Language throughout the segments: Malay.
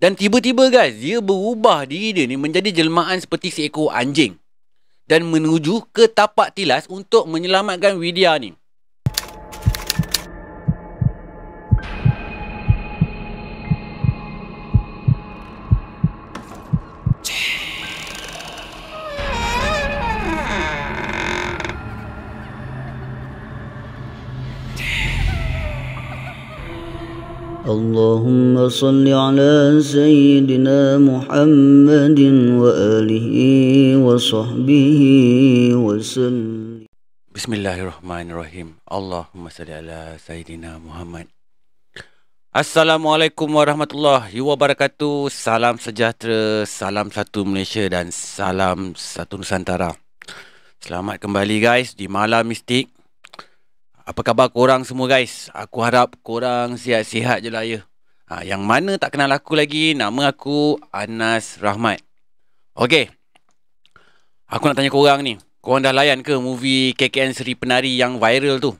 Dan tiba-tiba guys, dia berubah diri dia ni menjadi jelmaan seperti seekor anjing. Dan menuju ke tapak tilas untuk menyelamatkan Widya ni. اللهم صل على سيدنا محمد وآله وصحبه وسلم Bismillahirrahmanirrahim. Allahumma salli ala Sayyidina Muhammad. Assalamualaikum warahmatullahi wabarakatuh. Salam sejahtera, salam satu Malaysia dan salam satu Nusantara. Selamat kembali guys di Malam Mistik. Apa khabar korang semua guys? Aku harap korang sihat-sihat je lah ya. Ha, yang mana tak kenal aku lagi, nama aku Anas Rahmat. Okay. Aku nak tanya korang ni. Korang dah layan ke movie KKN Seri Penari yang viral tu?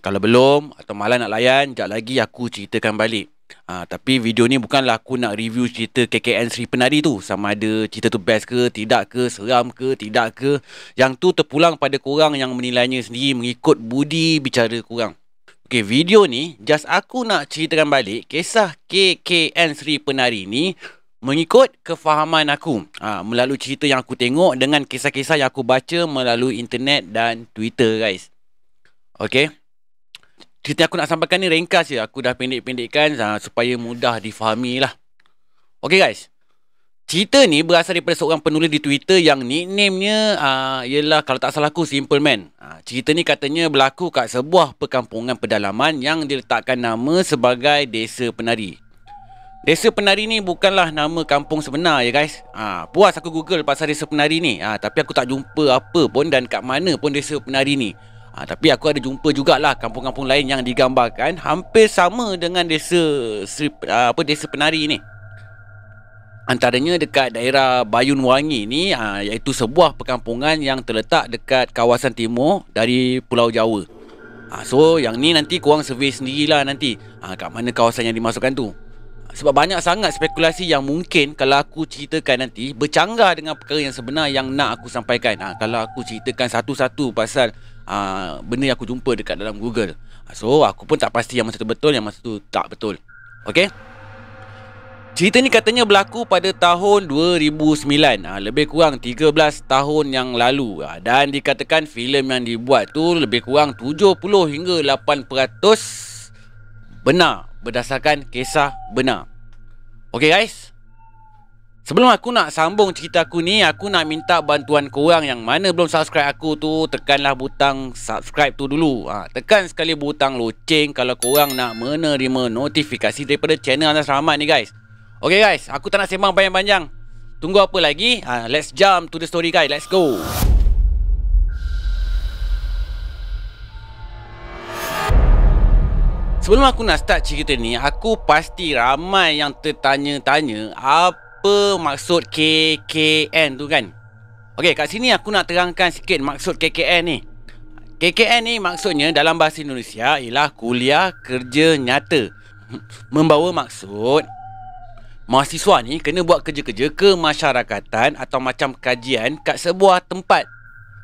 Kalau belum atau malah nak layan, sekejap lagi aku ceritakan balik. Ha, tapi video ni bukanlah aku nak review cerita KKN Seri Penari tu. Sama ada cerita tu best ke, tidak ke, seram ke, tidak ke. Yang tu terpulang pada korang yang menilainya sendiri mengikut budi bicara korang. Okay, video ni just aku nak ceritakan balik kisah KKN Seri Penari ni mengikut kefahaman aku. Ha, melalui cerita yang aku tengok dengan kisah-kisah yang aku baca melalui internet dan Twitter guys. Okay cerita aku nak sampaikan ni ringkas je. Aku dah pendek-pendekkan uh, supaya mudah difahami lah. Okay guys. Cerita ni berasal daripada seorang penulis di Twitter yang nickname-nya uh, ialah kalau tak salah aku Simple Man. Uh, cerita ni katanya berlaku kat sebuah perkampungan pedalaman yang diletakkan nama sebagai Desa Penari. Desa Penari ni bukanlah nama kampung sebenar ya guys. Ha, puas aku google pasal Desa Penari ni. Ha, tapi aku tak jumpa apa pun dan kat mana pun Desa Penari ni. Ha, tapi aku ada jumpa jugalah kampung-kampung lain yang digambarkan hampir sama dengan desa Sri, uh, apa desa penari ni. Antaranya dekat daerah Bayun Wangi ni uh, iaitu sebuah perkampungan yang terletak dekat kawasan timur dari Pulau Jawa. Ha, so yang ni nanti korang survey sendirilah nanti ha, kat mana kawasan yang dimasukkan tu. Sebab banyak sangat spekulasi yang mungkin kalau aku ceritakan nanti bercanggah dengan perkara yang sebenar yang nak aku sampaikan. Ha, kalau aku ceritakan satu-satu pasal uh, benda yang aku jumpa dekat dalam Google. So aku pun tak pasti yang masa tu betul, yang masa tu tak betul. Okay? Cerita ni katanya berlaku pada tahun 2009 ha, Lebih kurang 13 tahun yang lalu ha, Dan dikatakan filem yang dibuat tu Lebih kurang 70 hingga 8% Benar Berdasarkan kisah benar Okay guys Sebelum aku nak sambung cerita aku ni, aku nak minta bantuan korang yang mana belum subscribe aku tu, tekanlah butang subscribe tu dulu. Ha, tekan sekali butang loceng kalau korang nak menerima notifikasi daripada channel Anas Rahmat ni guys. Okay guys, aku tak nak sembang panjang-panjang. Tunggu apa lagi? Ha, let's jump to the story guys. Let's go. Sebelum aku nak start cerita ni, aku pasti ramai yang tertanya-tanya apa maksud KKN tu kan? Okey, kat sini aku nak terangkan sikit maksud KKN ni. KKN ni maksudnya dalam bahasa Indonesia ialah kuliah kerja nyata. Membawa maksud mahasiswa ni kena buat kerja-kerja kemasyarakatan atau macam kajian kat sebuah tempat.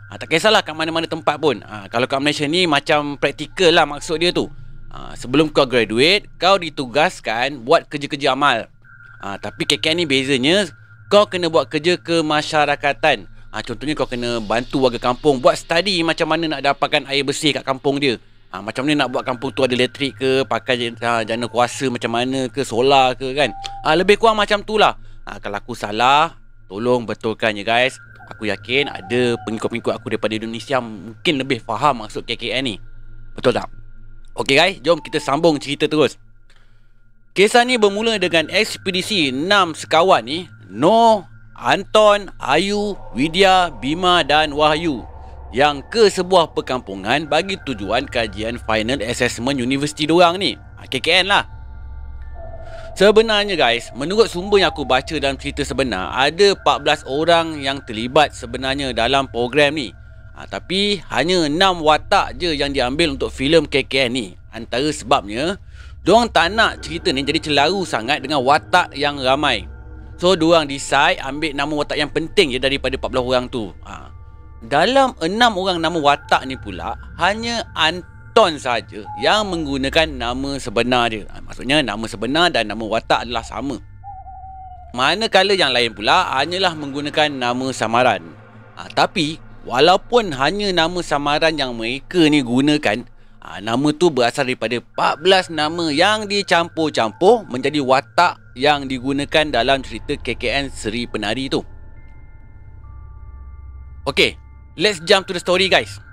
Ha, tak kisahlah kat mana-mana tempat pun. Ha, kalau kat Malaysia ni macam praktikal lah maksud dia tu. Ha, sebelum kau graduate, kau ditugaskan buat kerja-kerja amal. Ha, tapi KKN ni bezanya kau kena buat kerja kemasyarakatan. Ha, contohnya kau kena bantu warga kampung buat study macam mana nak dapatkan air bersih kat kampung dia. Ha, macam mana nak buat kampung tu ada elektrik ke, pakai ha, jana kuasa macam mana ke, solar ke kan. Ha, lebih kurang macam tu lah. Ha, kalau aku salah, tolong betulkan ya guys. Aku yakin ada pengikut-pengikut aku daripada Indonesia mungkin lebih faham maksud KKN ni. Betul tak? Okay guys, jom kita sambung cerita terus. Kisah ni bermula dengan ekspedisi enam sekawan ni No, Anton, Ayu, Widya, Bima dan Wahyu yang ke sebuah perkampungan bagi tujuan kajian final assessment universiti diorang ni. Ha, KKN lah. Sebenarnya guys, menurut sumber yang aku baca dalam cerita sebenar Ada 14 orang yang terlibat sebenarnya dalam program ni ha, Tapi hanya 6 watak je yang diambil untuk filem KKN ni Antara sebabnya Diorang tak nak cerita ni jadi celaru sangat dengan watak yang ramai. So diorang decide ambil nama watak yang penting je daripada 14 orang tu. Ha. Dalam 6 orang nama watak ni pula hanya Anton saja yang menggunakan nama sebenar dia. Ha, maksudnya nama sebenar dan nama watak adalah sama. Manakala yang lain pula hanyalah menggunakan nama samaran. Ha, tapi walaupun hanya nama samaran yang mereka ni gunakan, ha, nama tu berasal daripada 14 nama yang dicampur-campur menjadi watak yang digunakan dalam cerita KKN Seri Penari tu. Okay, let's jump to the story guys.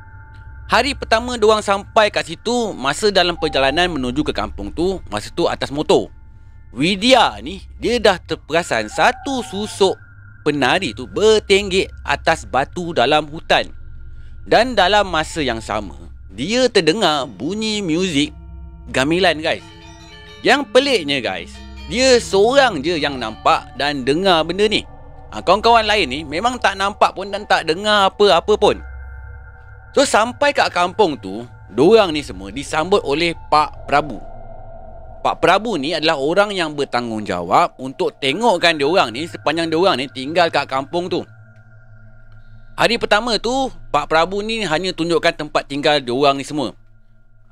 Hari pertama diorang sampai kat situ Masa dalam perjalanan menuju ke kampung tu Masa tu atas motor Widya ni Dia dah terperasan Satu susuk penari tu bertenggek atas batu dalam hutan. Dan dalam masa yang sama, dia terdengar bunyi muzik gamilan guys. Yang peliknya guys, dia seorang je yang nampak dan dengar benda ni. Ha, kawan-kawan lain ni memang tak nampak pun dan tak dengar apa-apa pun. So sampai kat kampung tu, Diorang ni semua disambut oleh Pak Prabu Pak Prabu ni adalah orang yang bertanggungjawab untuk tengokkan dia orang ni sepanjang dia orang ni tinggal kat kampung tu. Hari pertama tu, Pak Prabu ni hanya tunjukkan tempat tinggal dia orang ni semua.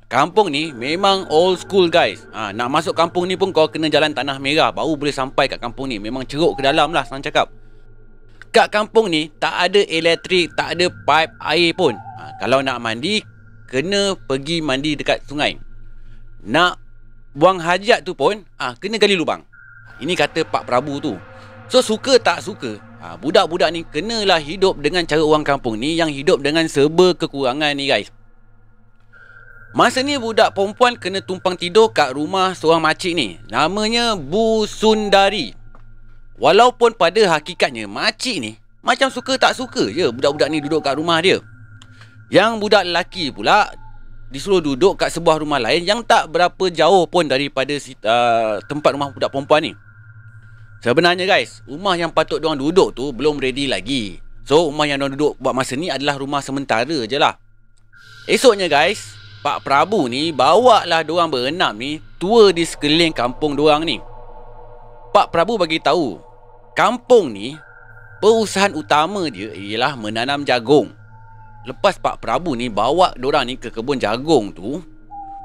Kampung ni memang old school guys. Ha, nak masuk kampung ni pun kau kena jalan tanah merah baru boleh sampai kat kampung ni. Memang ceruk ke dalam lah senang cakap. Kat kampung ni tak ada elektrik, tak ada pipe air pun. Ha, kalau nak mandi, kena pergi mandi dekat sungai. Nak buang hajat tu pun ah kena gali lubang. Ini kata Pak Prabu tu. So suka tak suka, ah, budak-budak ni kenalah hidup dengan cara orang kampung ni yang hidup dengan serba kekurangan ni guys. Masa ni budak perempuan kena tumpang tidur kat rumah seorang makcik ni. Namanya Bu Sundari. Walaupun pada hakikatnya makcik ni macam suka tak suka je budak-budak ni duduk kat rumah dia. Yang budak lelaki pula disuruh duduk kat sebuah rumah lain yang tak berapa jauh pun daripada uh, tempat rumah budak perempuan ni. Sebenarnya guys, rumah yang patut diorang duduk tu belum ready lagi. So, rumah yang diorang duduk buat masa ni adalah rumah sementara je lah. Esoknya guys, Pak Prabu ni bawa lah diorang berenam ni tour di sekeliling kampung diorang ni. Pak Prabu bagi tahu, kampung ni perusahaan utama dia ialah menanam jagung. Lepas Pak Prabu ni bawa dorang ni ke kebun jagung tu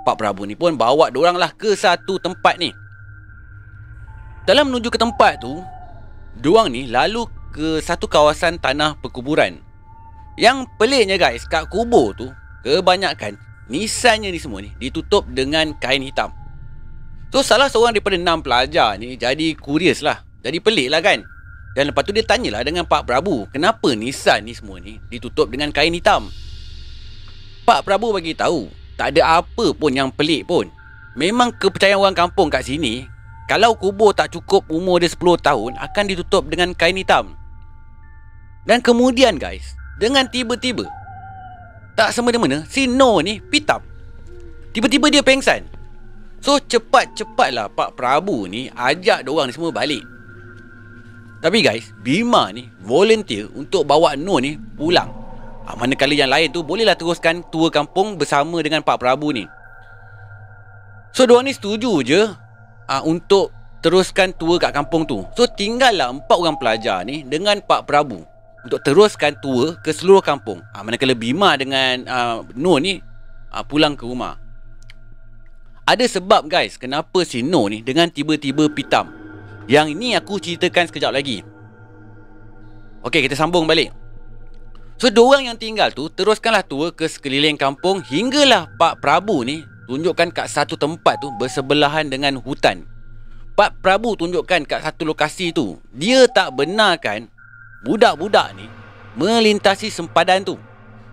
Pak Prabu ni pun bawa dorang lah ke satu tempat ni. Dalam menuju ke tempat tu Dorang ni lalu ke satu kawasan tanah perkuburan. Yang peliknya guys kat kubur tu Kebanyakan nisannya ni semua ni ditutup dengan kain hitam. So salah seorang daripada enam pelajar ni jadi curious lah Jadi pelik lah kan dan lepas tu dia tanyalah dengan Pak Prabu, kenapa nisan ni semua ni ditutup dengan kain hitam? Pak Prabu bagi tahu, tak ada apa pun yang pelik pun. Memang kepercayaan orang kampung kat sini, kalau kubur tak cukup umur dia 10 tahun, akan ditutup dengan kain hitam. Dan kemudian guys, dengan tiba-tiba, tak semena-mena, si No ni pitam. Tiba-tiba dia pengsan. So cepat-cepatlah Pak Prabu ni ajak orang ni semua balik. Tapi guys, Bima ni volunteer untuk bawa Nur ni pulang. Ha, manakala yang lain tu bolehlah teruskan tour kampung bersama dengan Pak Prabu ni. So, diorang ni setuju je ha, untuk teruskan tour kat kampung tu. So, tinggallah empat orang pelajar ni dengan Pak Prabu untuk teruskan tour ke seluruh kampung. Ha, manakala Bima dengan uh, Nur ni ha, pulang ke rumah. Ada sebab guys kenapa si Nur ni dengan tiba-tiba pitam. Yang ini aku ceritakan sekejap lagi. Okey, kita sambung balik. So, dua orang yang tinggal tu Teruskanlah tour ke sekeliling kampung Hinggalah Pak Prabu ni Tunjukkan kat satu tempat tu Bersebelahan dengan hutan. Pak Prabu tunjukkan kat satu lokasi tu. Dia tak benarkan Budak-budak ni Melintasi sempadan tu.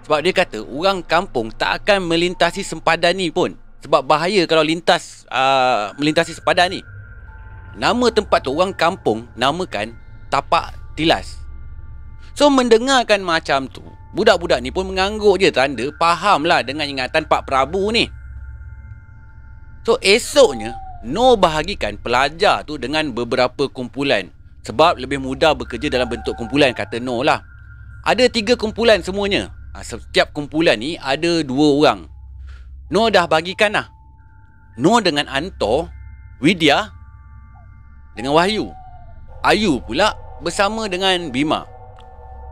Sebab dia kata Orang kampung tak akan melintasi sempadan ni pun. Sebab bahaya kalau lintas uh, Melintasi sempadan ni Nama tempat tu orang kampung namakan Tapak Tilas. So mendengarkan macam tu, budak-budak ni pun mengangguk je tanda fahamlah dengan ingatan Pak Prabu ni. So esoknya, No bahagikan pelajar tu dengan beberapa kumpulan sebab lebih mudah bekerja dalam bentuk kumpulan kata No lah. Ada tiga kumpulan semuanya. Ha, setiap kumpulan ni ada dua orang. No dah bagikan lah. Noh dengan Anto, Widya dengan Wahyu. Ayu pula bersama dengan Bima.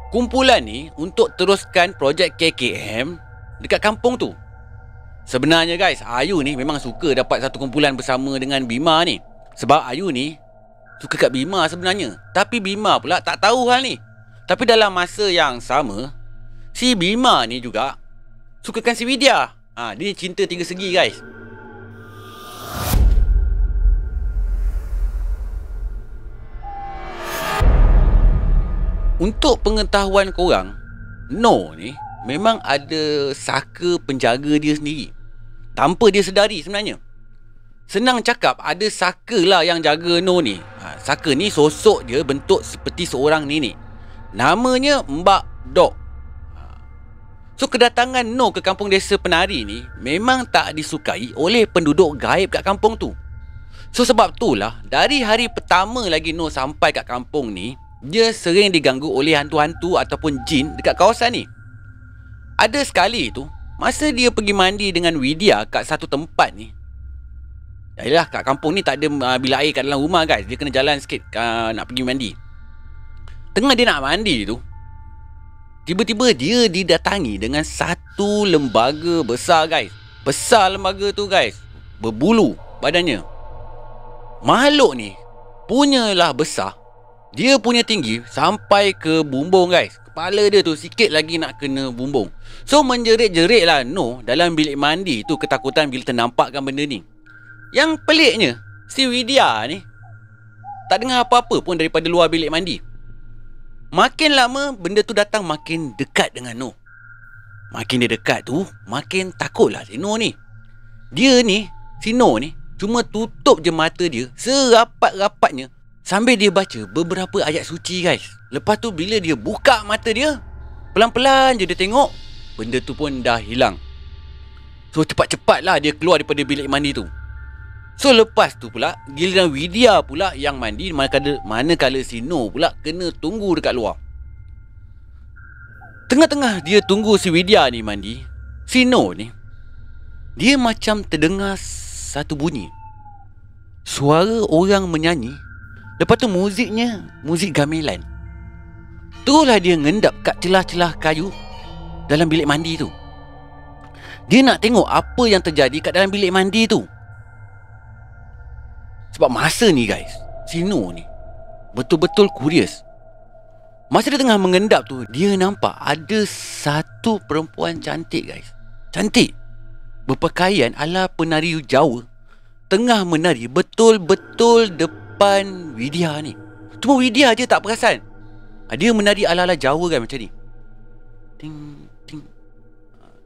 Kumpulan ni untuk teruskan projek KKM dekat kampung tu. Sebenarnya guys, Ayu ni memang suka dapat satu kumpulan bersama dengan Bima ni. Sebab Ayu ni suka kat Bima sebenarnya. Tapi Bima pula tak tahu hal ni. Tapi dalam masa yang sama, si Bima ni juga sukakan si Widya. Ha, dia cinta tiga segi guys. Untuk pengetahuan korang, No ni memang ada saka penjaga dia sendiri. Tanpa dia sedari sebenarnya. Senang cakap ada saka lah yang jaga No ni. Ha, saka ni sosok dia bentuk seperti seorang nenek. Namanya Mbak Dok. Ha. So kedatangan No ke kampung desa penari ni memang tak disukai oleh penduduk gaib kat kampung tu. So sebab itulah dari hari pertama lagi No sampai kat kampung ni dia sering diganggu oleh hantu-hantu ataupun jin dekat kawasan ni. Ada sekali tu, masa dia pergi mandi dengan Widya kat satu tempat ni. Yalah, kat kampung ni tak ada uh, bilik air kat dalam rumah guys. Dia kena jalan sikit uh, nak pergi mandi. Tengah dia nak mandi tu, tiba-tiba dia didatangi dengan satu lembaga besar guys. Besar lembaga tu guys. Berbulu badannya. Makhluk ni punyalah besar dia punya tinggi sampai ke bumbung guys. Kepala dia tu sikit lagi nak kena bumbung. So menjerit-jerit lah No dalam bilik mandi tu ketakutan bila ternampakkan benda ni. Yang peliknya, si Widya ni tak dengar apa-apa pun daripada luar bilik mandi. Makin lama benda tu datang makin dekat dengan No. Makin dia dekat tu, makin takutlah si No ni. Dia ni, si No ni, cuma tutup je mata dia serapat-rapatnya Sambil dia baca beberapa ayat suci guys. Lepas tu bila dia buka mata dia Pelan-pelan je dia tengok Benda tu pun dah hilang. So cepat-cepat lah dia keluar daripada bilik mandi tu. So lepas tu pula Giliran Widya pula yang mandi Manakala, manakala si No pula kena tunggu dekat luar. Tengah-tengah dia tunggu si Widya ni mandi Si No ni Dia macam terdengar satu bunyi. Suara orang menyanyi Lepas tu muziknya Muzik gamelan. Itulah dia ngendap kat celah-celah kayu Dalam bilik mandi tu. Dia nak tengok apa yang terjadi kat dalam bilik mandi tu. Sebab masa ni guys Sino ni Betul-betul curious. Masa dia tengah mengendap tu Dia nampak ada satu perempuan cantik guys. Cantik. Berpakaian ala penari Jawa. Tengah menari betul-betul depan depan Widya ni. Cuma Widya je tak perasan. Ha, Dia menari ala-ala Jawa kan macam ni. Ting Ting.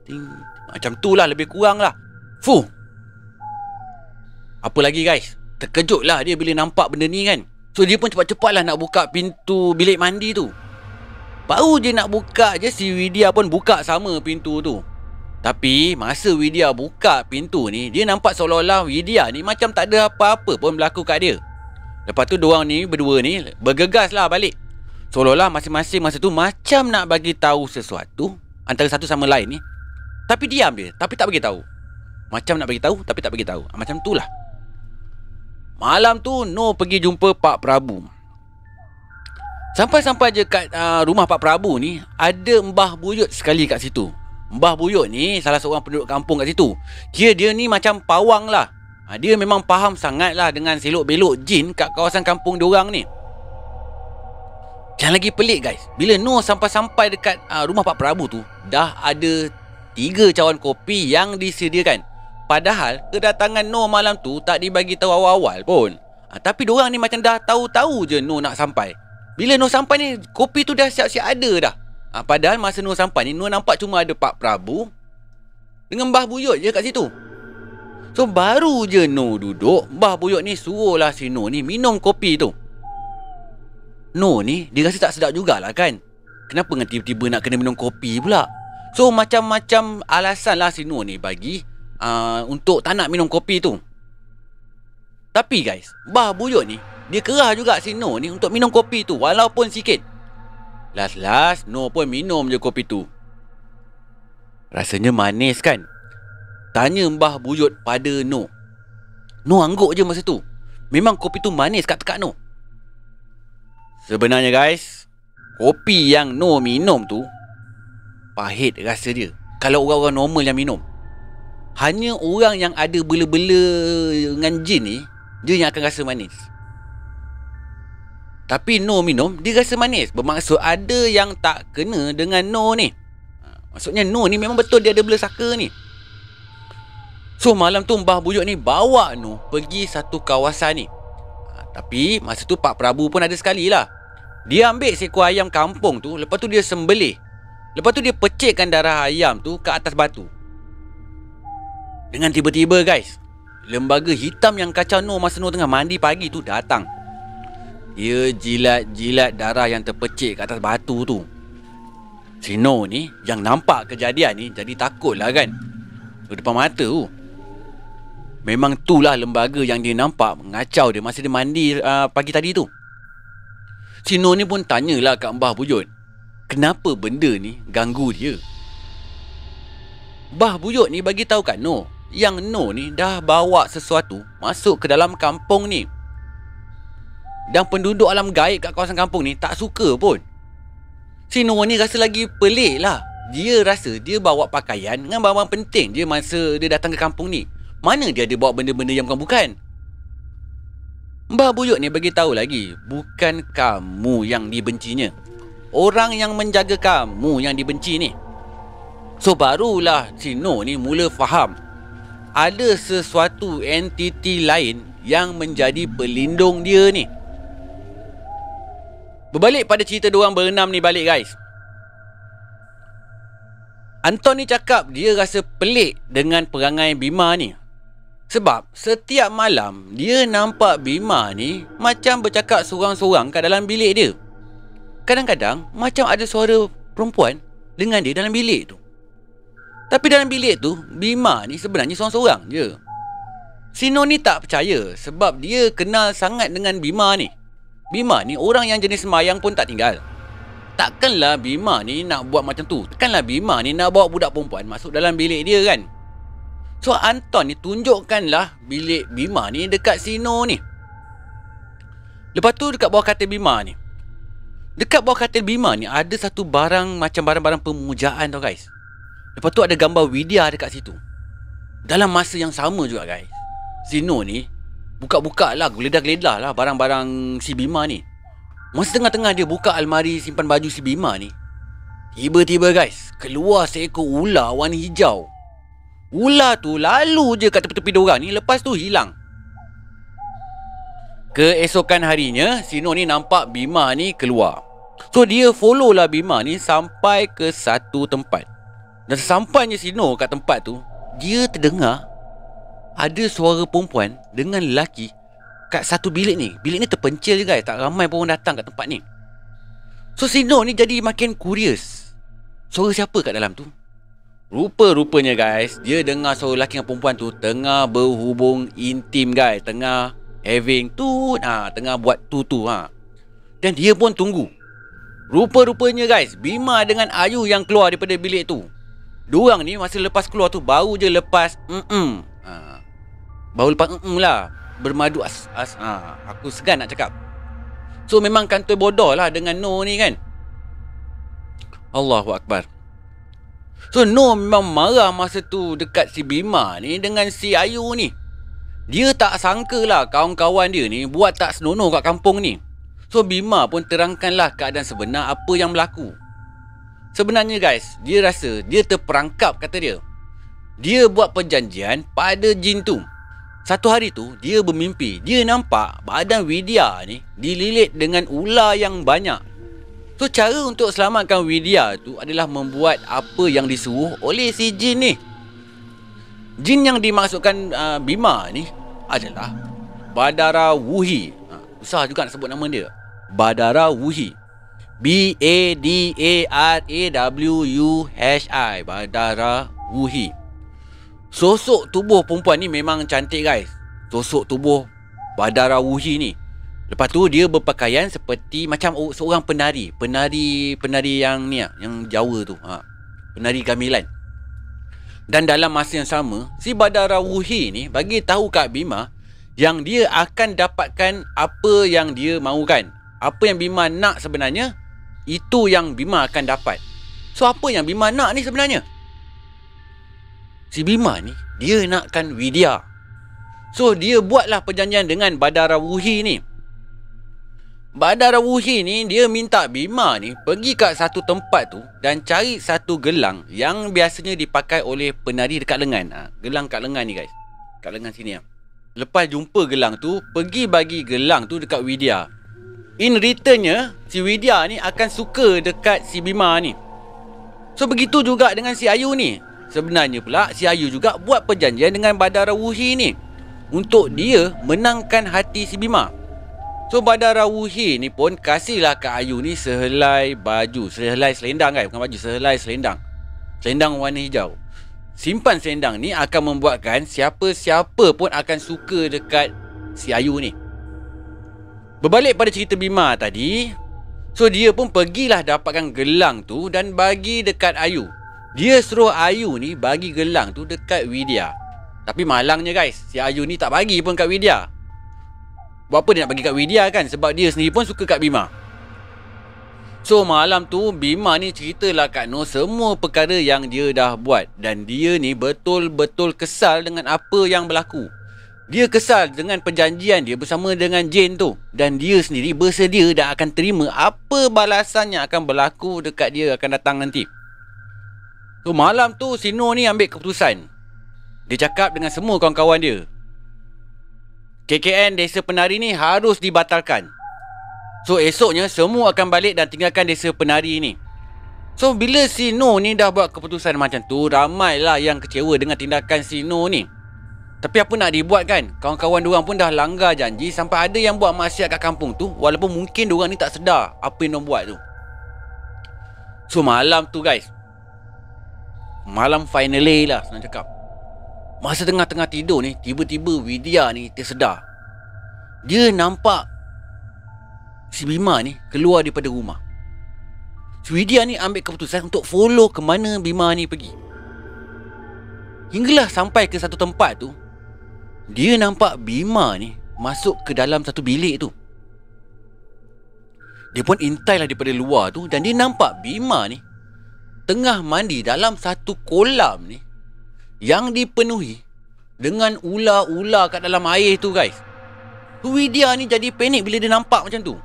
Ting. Macam tu lah lebih kurang lah. Fuh. Apa lagi guys? Terkejut lah dia bila nampak benda ni kan. So dia pun cepat-cepat lah nak buka pintu bilik mandi tu. Baru je nak buka je si Widya pun buka sama pintu tu. Tapi masa Widya buka pintu ni Dia nampak seolah-olah Widya ni macam tak ada apa-apa pun berlaku kat dia Lepas tu diorang ni berdua ni bergegas lah balik. Seolah-olah masing-masing masa tu macam nak bagi tahu sesuatu antara satu sama lain ni. Tapi diam dia, tapi tak bagi tahu. Macam nak bagi tahu tapi tak bagi tahu. Ah, macam tu lah. Malam tu No pergi jumpa Pak Prabu. Sampai-sampai je kat uh, rumah Pak Prabu ni ada Mbah Buyut sekali kat situ. Mbah Buyut ni salah seorang penduduk kampung kat situ. Dia dia ni macam pawang lah. Ha, dia memang faham sangatlah dengan selok belok jin kat kawasan kampung diorang ni. Yang lagi pelik guys, bila Noh sampai-sampai dekat uh, rumah Pak Prabu tu, dah ada tiga cawan kopi yang disediakan. Padahal kedatangan Noh malam tu tak dibagi tahu awal-awal pun. Ha, tapi diorang ni macam dah tahu-tahu je Noh nak sampai. Bila Noh sampai ni, kopi tu dah siap-siap ada dah. Ha, padahal masa Noh sampai ni, Noh nampak cuma ada Pak Prabu dengan Mbah Buyut je kat situ. So baru je No duduk. Mbah Buyuk ni suruhlah si No ni minum kopi tu. No ni dia rasa tak sedap jugalah kan? Kenapa dengan tiba-tiba nak kena minum kopi pula? So macam-macam alasan lah si No ni bagi uh, Untuk tak nak minum kopi tu. Tapi guys Mbah Buyuk ni Dia kerah juga si No ni untuk minum kopi tu Walaupun sikit. Last-last No pun minum je kopi tu. Rasanya manis kan Tanya Mbah Buyut pada No. No angguk je masa tu. Memang kopi tu manis kat tekak No. Sebenarnya guys Kopi yang No minum tu Pahit rasa dia. Kalau orang-orang normal yang minum. Hanya orang yang ada bela-bela Dengan jin ni Dia yang akan rasa manis. Tapi No minum Dia rasa manis. Bermaksud ada yang tak kena dengan No ni. Ha, Maksudnya No ni memang betul dia ada bela saka ni So malam tu Mbah Buyuk ni bawa No pergi satu kawasan ni. Ha, Tapi masa tu Pak Prabu pun ada sekali lah. Dia ambil seekor ayam kampung tu Lepas tu dia sembelih. Lepas tu dia pecikkan darah ayam tu ke atas batu. Dengan tiba-tiba guys Lembaga hitam yang kacau No masa No tengah mandi pagi tu datang. Dia jilat-jilat darah yang terpecik ke atas batu tu. Si No ni yang nampak kejadian ni jadi takut lah kan? Di depan mata tu Memang itulah lembaga yang dia nampak mengacau dia masa dia mandi uh, pagi tadi tu. Si No ni pun tanyalah kat Mbah Buyut. Kenapa benda ni ganggu dia? Mbah Buyut ni bagi tahu kat No yang No ni dah bawa sesuatu masuk ke dalam kampung ni. Dan penduduk alam gaib kat kawasan kampung ni tak suka pun. Si No ni rasa lagi pelik lah. Dia rasa dia bawa pakaian dengan barang-barang penting je masa dia datang ke kampung ni. Mana dia ada bawa benda-benda yang bukan-bukan? Mbah Buyuk ni bagi tahu lagi, bukan kamu yang dibencinya. Orang yang menjaga kamu yang dibenci ni. So barulah si ni mula faham ada sesuatu entiti lain yang menjadi pelindung dia ni. Berbalik pada cerita dua orang berenam ni balik guys. Anton ni cakap dia rasa pelik dengan perangai Bima ni. Sebab setiap malam dia nampak Bima ni macam bercakap seorang-seorang kat dalam bilik dia. Kadang-kadang macam ada suara perempuan dengan dia dalam bilik tu. Tapi dalam bilik tu Bima ni sebenarnya seorang-seorang je. Sino ni tak percaya sebab dia kenal sangat dengan Bima ni. Bima ni orang yang jenis semayang pun tak tinggal. Takkanlah Bima ni nak buat macam tu. Takkanlah Bima ni nak bawa budak perempuan masuk dalam bilik dia kan. So Anton ni tunjukkanlah bilik Bima ni dekat Sino ni. Lepas tu dekat bawah katil Bima ni. Dekat bawah katil Bima ni ada satu barang macam barang-barang pemujaan tau guys. Lepas tu ada gambar Widya dekat situ. Dalam masa yang sama juga guys. Sino ni buka-buka lah, geledah-geledah lah barang-barang si Bima ni. Masa tengah-tengah dia buka almari simpan baju si Bima ni. Tiba-tiba guys, keluar seekor ular warna hijau. Ular tu lalu je kat tepi-tepi diorang ni Lepas tu hilang. Keesokan harinya Sino ni nampak Bima ni keluar. So dia follow lah Bima ni Sampai ke satu tempat. Dan sampainya Sino kat tempat tu Dia terdengar Ada suara perempuan Dengan lelaki Kat satu bilik ni. Bilik ni terpencil je guys. Tak ramai pun orang datang kat tempat ni. So Sino ni jadi makin curious. Suara siapa kat dalam tu Rupa-rupanya guys Dia dengar suara lelaki dengan perempuan tu Tengah berhubung intim guys Tengah having tu ha, Tengah buat tu tu ha. Dan dia pun tunggu Rupa-rupanya guys Bima dengan Ayu yang keluar daripada bilik tu Diorang ni masa lepas keluar tu Baru je lepas mm-mm. Ha. Baru lepas mm-mm lah Bermadu as, as ha. Aku segan nak cakap So memang kantoi bodoh lah Dengan No ni kan Allahu Akbar So No memang marah masa tu dekat si Bima ni dengan si Ayu ni. Dia tak sangka lah kawan-kawan dia ni buat tak senonoh kat kampung ni. So Bima pun terangkanlah keadaan sebenar apa yang berlaku. Sebenarnya guys, dia rasa dia terperangkap kata dia. Dia buat perjanjian pada jin tu. Satu hari tu, dia bermimpi. Dia nampak badan Widya ni dililit dengan ular yang banyak. So cara untuk selamatkan Widya tu adalah membuat apa yang disuruh oleh si jin ni. Jin yang dimaksudkan uh, Bima ni adalah Badara Wuhi. Ha, susah juga nak sebut nama dia. Badara Wuhi. B A D A R A W U H I. Badara Wuhi. Sosok tubuh perempuan ni memang cantik guys. Sosok tubuh Badara Wuhi ni Lepas tu dia berpakaian seperti macam seorang penari, penari penari yang ni ah, yang Jawa tu. Ha. Penari gamelan. Dan dalam masa yang sama, si Badara Wuhi ni bagi tahu Kak Bima Yang dia akan dapatkan apa yang dia mahukan. Apa yang Bima nak sebenarnya, itu yang Bima akan dapat. So apa yang Bima nak ni sebenarnya? Si Bima ni, dia nakkan Widya. So dia buatlah perjanjian dengan Badara Wuhi ni. Badara Wuhi ni dia minta Bima ni pergi kat satu tempat tu dan cari satu gelang yang biasanya dipakai oleh penari dekat lengan. Ha, gelang kat lengan ni guys. Kat lengan sini ah. Lepas jumpa gelang tu, pergi bagi gelang tu dekat Widya. In returnnya, si Widya ni akan suka dekat si Bima ni. So begitu juga dengan si Ayu ni. Sebenarnya pula si Ayu juga buat perjanjian dengan Badara Wuhi ni untuk dia menangkan hati si Bima. So Badara Wuhi ni pun kasihlah ke Ayu ni sehelai baju Sehelai selendang kan? Bukan baju Sehelai selendang. Selendang warna hijau. Simpan selendang ni akan membuatkan Siapa-siapa pun akan suka dekat si Ayu ni. Berbalik pada cerita Bima tadi So dia pun pergilah dapatkan gelang tu Dan bagi dekat Ayu. Dia suruh Ayu ni bagi gelang tu dekat Widya. Tapi malangnya guys Si Ayu ni tak bagi pun kat Widya Buat apa dia nak bagi kat Widya kan? Sebab dia sendiri pun suka kat Bima. So malam tu Bima ni ceritalah kat Noh Semua perkara yang dia dah buat. Dan dia ni betul-betul kesal dengan apa yang berlaku. Dia kesal dengan perjanjian dia bersama dengan Jane tu. Dan dia sendiri bersedia dan akan terima Apa balasan yang akan berlaku dekat dia akan datang nanti. So malam tu si Noh ni ambil keputusan. Dia cakap dengan semua kawan-kawan dia KKN Desa Penari ni harus dibatalkan. So esoknya semua akan balik dan tinggalkan Desa Penari ni. So bila si No ni dah buat keputusan macam tu, ramailah yang kecewa dengan tindakan si No ni. Tapi apa nak dibuat kan? Kawan-kawan diorang pun dah langgar janji sampai ada yang buat maksiat kat kampung tu walaupun mungkin diorang ni tak sedar apa yang diorang buat tu. So malam tu guys. Malam finally lah senang cakap. Masa tengah-tengah tidur ni Tiba-tiba Widya ni tersedar. Dia nampak Si Bima ni Keluar daripada rumah. Si Widya ni ambil keputusan Untuk follow ke mana Bima ni pergi. Hinggalah sampai ke satu tempat tu Dia nampak Bima ni Masuk ke dalam satu bilik tu. Dia pun intai lah daripada luar tu Dan dia nampak Bima ni Tengah mandi dalam satu kolam ni yang dipenuhi dengan ular-ular kat dalam air tu guys. Widya ni jadi panik bila dia nampak macam tu.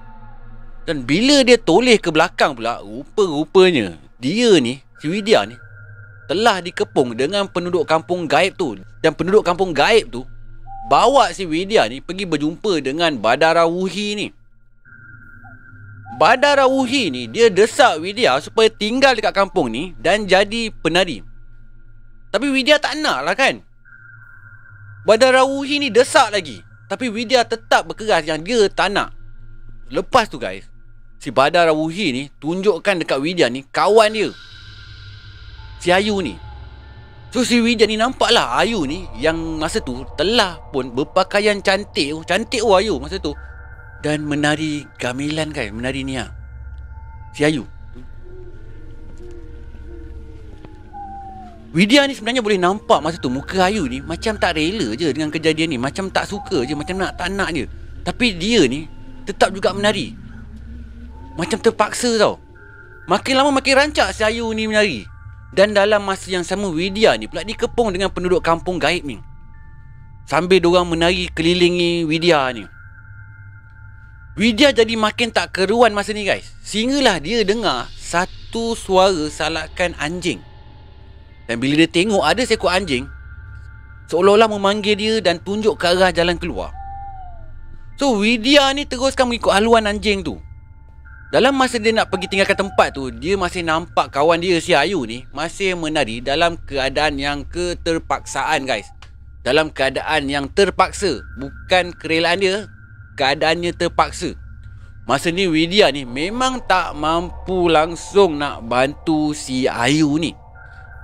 Dan bila dia toleh ke belakang pula, rupa-rupanya dia ni, si Widya ni telah dikepung dengan penduduk kampung gaib tu. Dan penduduk kampung gaib tu bawa si Widya ni pergi berjumpa dengan Badara Wuhi ni. Badara Wuhi ni dia desak Widya supaya tinggal dekat kampung ni dan jadi penari. Tapi Widya tak nak lah kan? Badar Rawuhi ni desak lagi. Tapi Widya tetap berkeras. Yang dia tak nak. Lepas tu guys Si Badar Rawuhi ni Tunjukkan dekat Widya ni Kawan dia. Si Ayu ni. So si Widya ni nampak lah Ayu ni Yang masa tu Telah pun berpakaian cantik. Cantik oh Ayu masa tu. Dan menari gamelan kan Menari ni ha. Si Ayu Widya ni sebenarnya boleh nampak masa tu muka Ayu ni macam tak rela je dengan kejadian ni. Macam tak suka je, macam nak tak nak je. Tapi dia ni tetap juga menari. Macam terpaksa tau. Makin lama makin rancak si Ayu ni menari. Dan dalam masa yang sama Widya ni pula dikepung dengan penduduk kampung gaib ni. Sambil diorang menari kelilingi Widya ni. Widya jadi makin tak keruan masa ni guys. Sehinggalah dia dengar satu suara salakan anjing. Dan bila dia tengok ada seekor anjing Seolah-olah memanggil dia dan tunjuk ke arah jalan keluar. So Widya ni teruskan mengikut haluan anjing tu. Dalam masa dia nak pergi tinggalkan tempat tu Dia masih nampak kawan dia si Ayu ni Masih menari dalam keadaan yang keterpaksaan guys. Dalam keadaan yang terpaksa Bukan kerelaan dia Keadaannya terpaksa. Masa ni Widya ni memang tak mampu langsung nak bantu si Ayu ni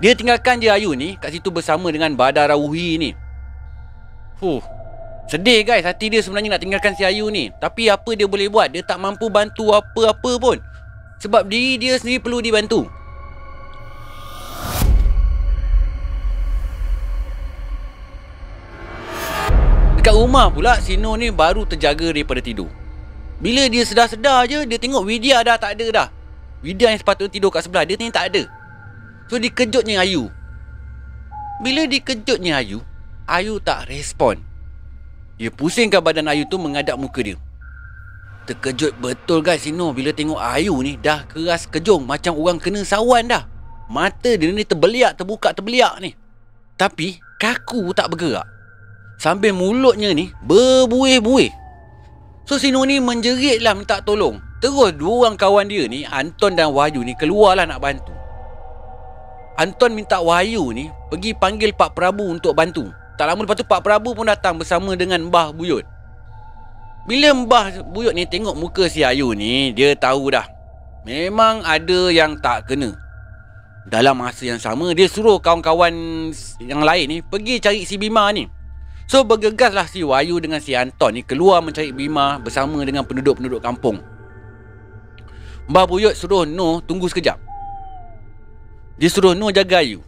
dia tinggalkan je Ayu ni kat situ bersama dengan Badar Rawuhi ni. Fuh. Sedih guys hati dia sebenarnya nak tinggalkan si Ayu ni. Tapi apa dia boleh buat? Dia tak mampu bantu apa-apa pun. Sebab diri dia sendiri perlu dibantu. Dekat rumah pula si ni baru terjaga daripada tidur. Bila dia sedar-sedar je dia tengok Widya dah tak ada dah. Widya yang sepatutnya tidur kat sebelah dia ni tak ada. So dikejutnya Ayu. Bila dikejutnya Ayu, Ayu tak respon. Dia pusingkan badan Ayu tu mengadap muka dia. Terkejut betul guys Sino bila tengok Ayu ni dah keras kejung macam orang kena sawan dah. Mata dia ni terbeliak, terbuka terbeliak ni. Tapi kaku tak bergerak. Sambil mulutnya ni berbuih-buih. So Sino ni menjerit lah minta tolong. Terus dua orang kawan dia ni, Anton dan Wahyu ni keluarlah nak bantu. Anton minta Wahyu ni pergi panggil Pak Prabu untuk bantu. Tak lama lepas tu Pak Prabu pun datang bersama dengan Mbah Buyut. Bila Mbah Buyut ni tengok muka si Ayu ni, dia tahu dah. Memang ada yang tak kena. Dalam masa yang sama, dia suruh kawan-kawan yang lain ni pergi cari si Bima ni. So bergegaslah si Wayu dengan si Anton ni keluar mencari Bima bersama dengan penduduk-penduduk kampung. Mbah Buyut suruh Noh tunggu sekejap. Dia suruh Noh jaga Ayu.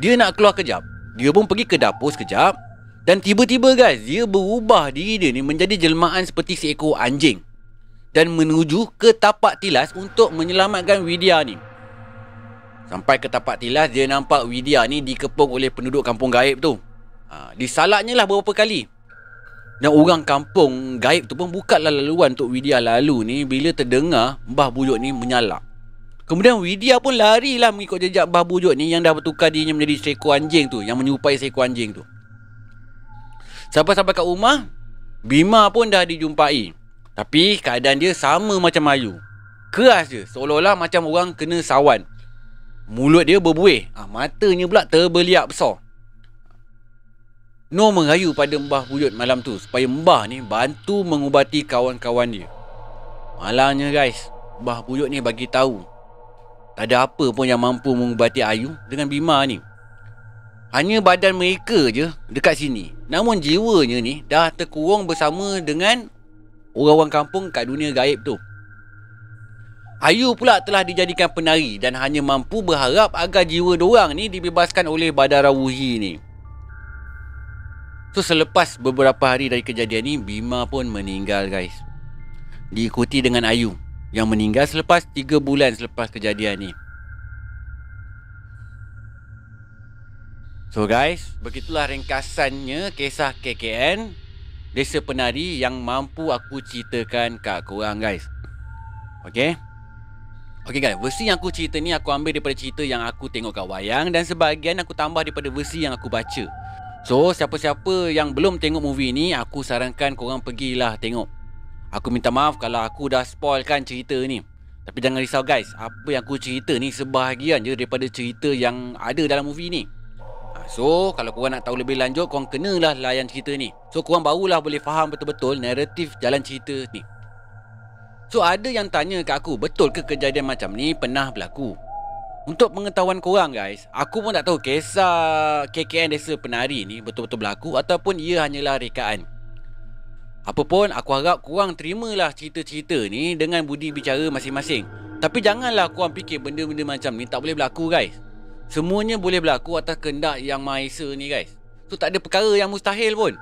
Dia nak keluar kejap. Dia pun pergi ke dapur sekejap dan tiba-tiba guys, dia berubah diri dia ni menjadi jelmaan seperti seekor anjing. Dan menuju ke tapak tilas untuk menyelamatkan Widya ni. Sampai ke tapak tilas, dia nampak Widya ni dikepung oleh penduduk kampung gaib tu. Ha, disalaknya lah beberapa kali. Dan orang kampung gaib tu pun bukanlah laluan untuk Widya lalu ni bila terdengar Mbah Buyut ni menyalak. Kemudian Widya pun larilah mengikut jejak Mbah Buyut ni yang dah bertukar dirinya menjadi seekor anjing tu. Yang menyerupai seekor anjing tu. Sampai-sampai kat rumah Bima pun dah dijumpai. Tapi keadaan dia sama macam Ayu. Keras je Seolah-olah macam orang kena sawan. Mulut dia berbuih. Ah, Matanya pula terbeliak besar. Nur merayu pada Mbah Buyut malam tu Supaya Mbah ni bantu mengubati kawan-kawan dia. Malangnya guys Mbah Buyut ni bagi tahu Tak ada apa pun yang mampu mengubati Ayu dengan Bima ni hanya badan mereka je dekat sini. Namun jiwanya ni dah terkurung bersama dengan orang-orang kampung kat dunia gaib tu. Ayu pula telah dijadikan penari dan hanya mampu berharap agar jiwa diorang ni dibebaskan oleh Badara Wuhi ni. So selepas beberapa hari dari kejadian ni, Bima pun meninggal guys. Diikuti dengan Ayu yang meninggal selepas 3 bulan selepas kejadian ni. So guys, begitulah ringkasannya kisah KKN Desa Penari yang mampu aku ceritakan kat korang guys. Okay Okay guys, versi yang aku cerita ni aku ambil daripada cerita yang aku tengok kat wayang Dan sebahagian aku tambah daripada versi yang aku baca. So, siapa-siapa yang belum tengok movie ni Aku sarankan korang pergilah tengok Aku minta maaf kalau aku dah spoilkan cerita ni. Tapi jangan risau guys. Apa yang aku cerita ni sebahagian je daripada cerita yang ada dalam movie ni. So kalau korang nak tahu lebih lanjut Korang kenalah layan cerita ni. So korang barulah boleh faham betul-betul Naratif jalan cerita ni. So ada yang tanya kat aku Betul ke kejadian macam ni pernah berlaku? Untuk pengetahuan korang guys Aku pun tak tahu kisah KKN Desa Penari ni Betul-betul berlaku Ataupun ia hanyalah rekaan Apapun aku harap korang terimalah cerita-cerita ni Dengan budi bicara masing-masing Tapi janganlah korang fikir benda-benda macam ni Tak boleh berlaku guys Semuanya boleh berlaku atas kehendak yang Maha Esa ni guys. So tak ada perkara yang mustahil pun.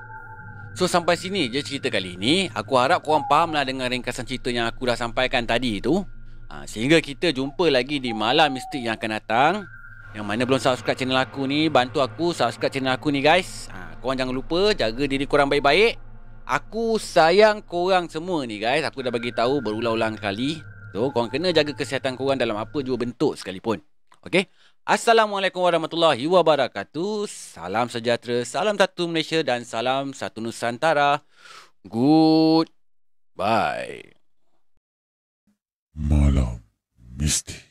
So sampai sini je cerita kali ni. Aku harap korang fahamlah dengan ringkasan cerita yang aku dah sampaikan tadi tu. Ha, sehingga kita jumpa lagi di malam mistik yang akan datang. Yang mana belum subscribe channel aku ni, bantu aku subscribe channel aku ni guys. Ha, korang jangan lupa jaga diri korang baik-baik. Aku sayang korang semua ni guys. Aku dah bagi tahu berulang-ulang kali. So korang kena jaga kesihatan korang dalam apa jua bentuk sekalipun. Okay? Assalamualaikum warahmatullahi wabarakatuh. Salam sejahtera, salam satu Malaysia dan salam satu Nusantara. Good bye. Malam Mistik